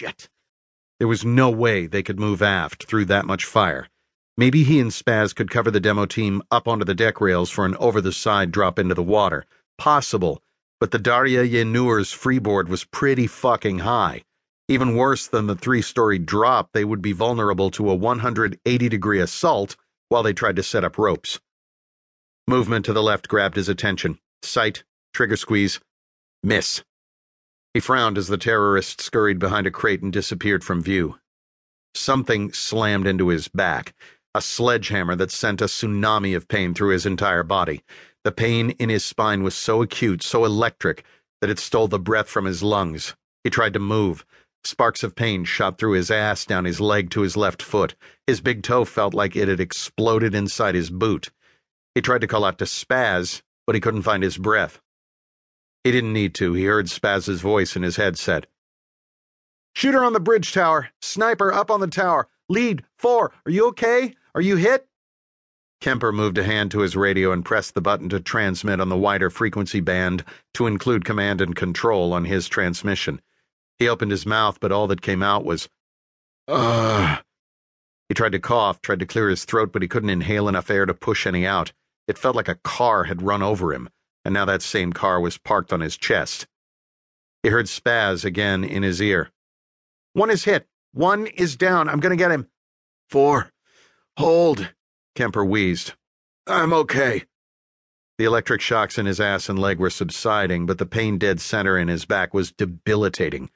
Shit. There was no way they could move aft through that much fire. Maybe he and Spaz could cover the demo team up onto the deck rails for an over the side drop into the water. Possible, but the Darya Yenur's freeboard was pretty fucking high. Even worse than the three story drop, they would be vulnerable to a 180 degree assault while they tried to set up ropes. Movement to the left grabbed his attention. Sight, trigger squeeze, miss. He frowned as the terrorist scurried behind a crate and disappeared from view. Something slammed into his back, a sledgehammer that sent a tsunami of pain through his entire body. The pain in his spine was so acute, so electric, that it stole the breath from his lungs. He tried to move. Sparks of pain shot through his ass, down his leg to his left foot. His big toe felt like it had exploded inside his boot. He tried to call out to Spaz, but he couldn't find his breath. He didn't need to. He heard Spaz's voice in his headset. Shooter on the bridge tower. Sniper up on the tower. Lead, four. Are you okay? Are you hit? Kemper moved a hand to his radio and pressed the button to transmit on the wider frequency band to include command and control on his transmission. He opened his mouth, but all that came out was, Ugh. He tried to cough, tried to clear his throat, but he couldn't inhale enough air to push any out. It felt like a car had run over him and now that same car was parked on his chest. He heard Spaz again in his ear. One is hit. One is down. I'm going to get him. Four. Hold. Kemper wheezed. I'm okay. The electric shocks in his ass and leg were subsiding, but the pain dead center in his back was debilitating.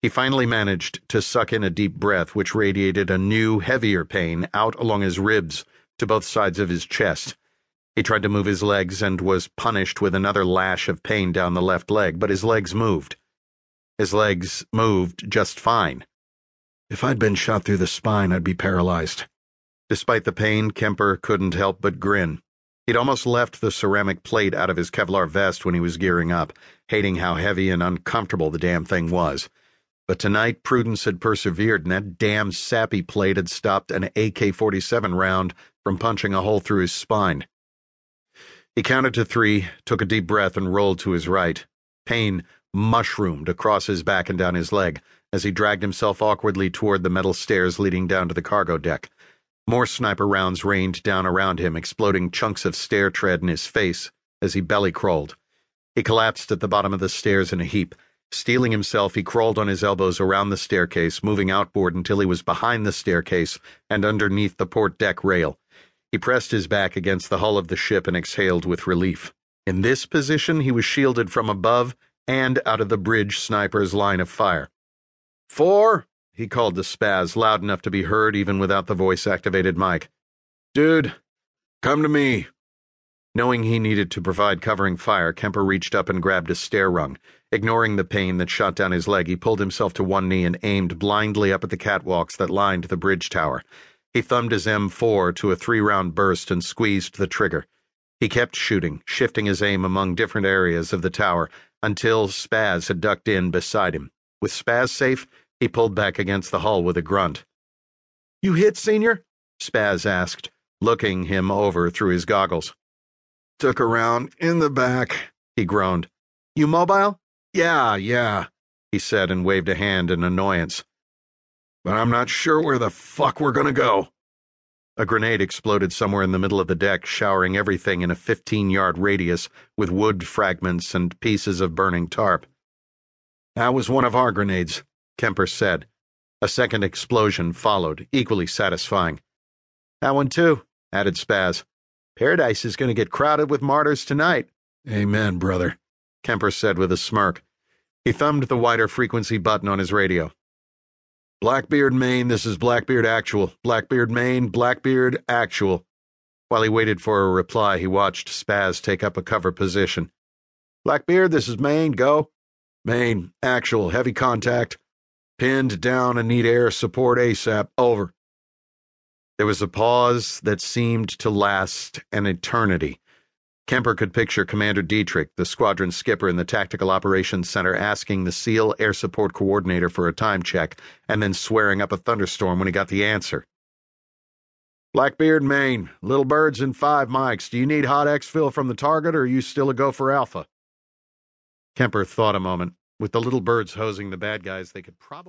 He finally managed to suck in a deep breath, which radiated a new, heavier pain out along his ribs to both sides of his chest. He tried to move his legs and was punished with another lash of pain down the left leg, but his legs moved. His legs moved just fine. If I'd been shot through the spine, I'd be paralyzed. Despite the pain, Kemper couldn't help but grin. He'd almost left the ceramic plate out of his Kevlar vest when he was gearing up, hating how heavy and uncomfortable the damn thing was. But tonight, Prudence had persevered, and that damn SAPI plate had stopped an AK 47 round from punching a hole through his spine. He counted to three, took a deep breath, and rolled to his right. Pain mushroomed across his back and down his leg as he dragged himself awkwardly toward the metal stairs leading down to the cargo deck. More sniper rounds rained down around him, exploding chunks of stair tread in his face as he belly crawled. He collapsed at the bottom of the stairs in a heap. Steeling himself, he crawled on his elbows around the staircase, moving outboard until he was behind the staircase and underneath the port deck rail. He pressed his back against the hull of the ship and exhaled with relief. In this position, he was shielded from above and out of the bridge sniper's line of fire. Four, he called to Spaz, loud enough to be heard even without the voice activated mic. Dude, come to me. Knowing he needed to provide covering fire, Kemper reached up and grabbed a stair rung. Ignoring the pain that shot down his leg, he pulled himself to one knee and aimed blindly up at the catwalks that lined the bridge tower. He thumbed his M4 to a three round burst and squeezed the trigger. He kept shooting, shifting his aim among different areas of the tower until Spaz had ducked in beside him. With Spaz safe, he pulled back against the hull with a grunt. You hit, Senior? Spaz asked, looking him over through his goggles. Took a round in the back, he groaned. You mobile? Yeah, yeah, he said and waved a hand in annoyance but I'm not sure where the fuck we're gonna go. A grenade exploded somewhere in the middle of the deck, showering everything in a 15 yard radius with wood fragments and pieces of burning tarp. That was one of our grenades, Kemper said. A second explosion followed, equally satisfying. That one too, added Spaz. Paradise is going to get crowded with martyrs tonight. Amen, brother, Kemper said with a smirk. He thumbed the wider frequency button on his radio. Blackbeard, Main, this is Blackbeard Actual. Blackbeard, Main, Blackbeard Actual. While he waited for a reply, he watched Spaz take up a cover position. Blackbeard, this is Main, go. Main, Actual, heavy contact. Pinned down and need air support ASAP, over. There was a pause that seemed to last an eternity. Kemper could picture Commander Dietrich, the squadron skipper in the Tactical Operations Center, asking the SEAL Air Support Coordinator for a time check and then swearing up a thunderstorm when he got the answer. Blackbeard, Main. Little birds and five mikes. Do you need hot exfil from the target or are you still a go for alpha? Kemper thought a moment. With the little birds hosing the bad guys, they could probably.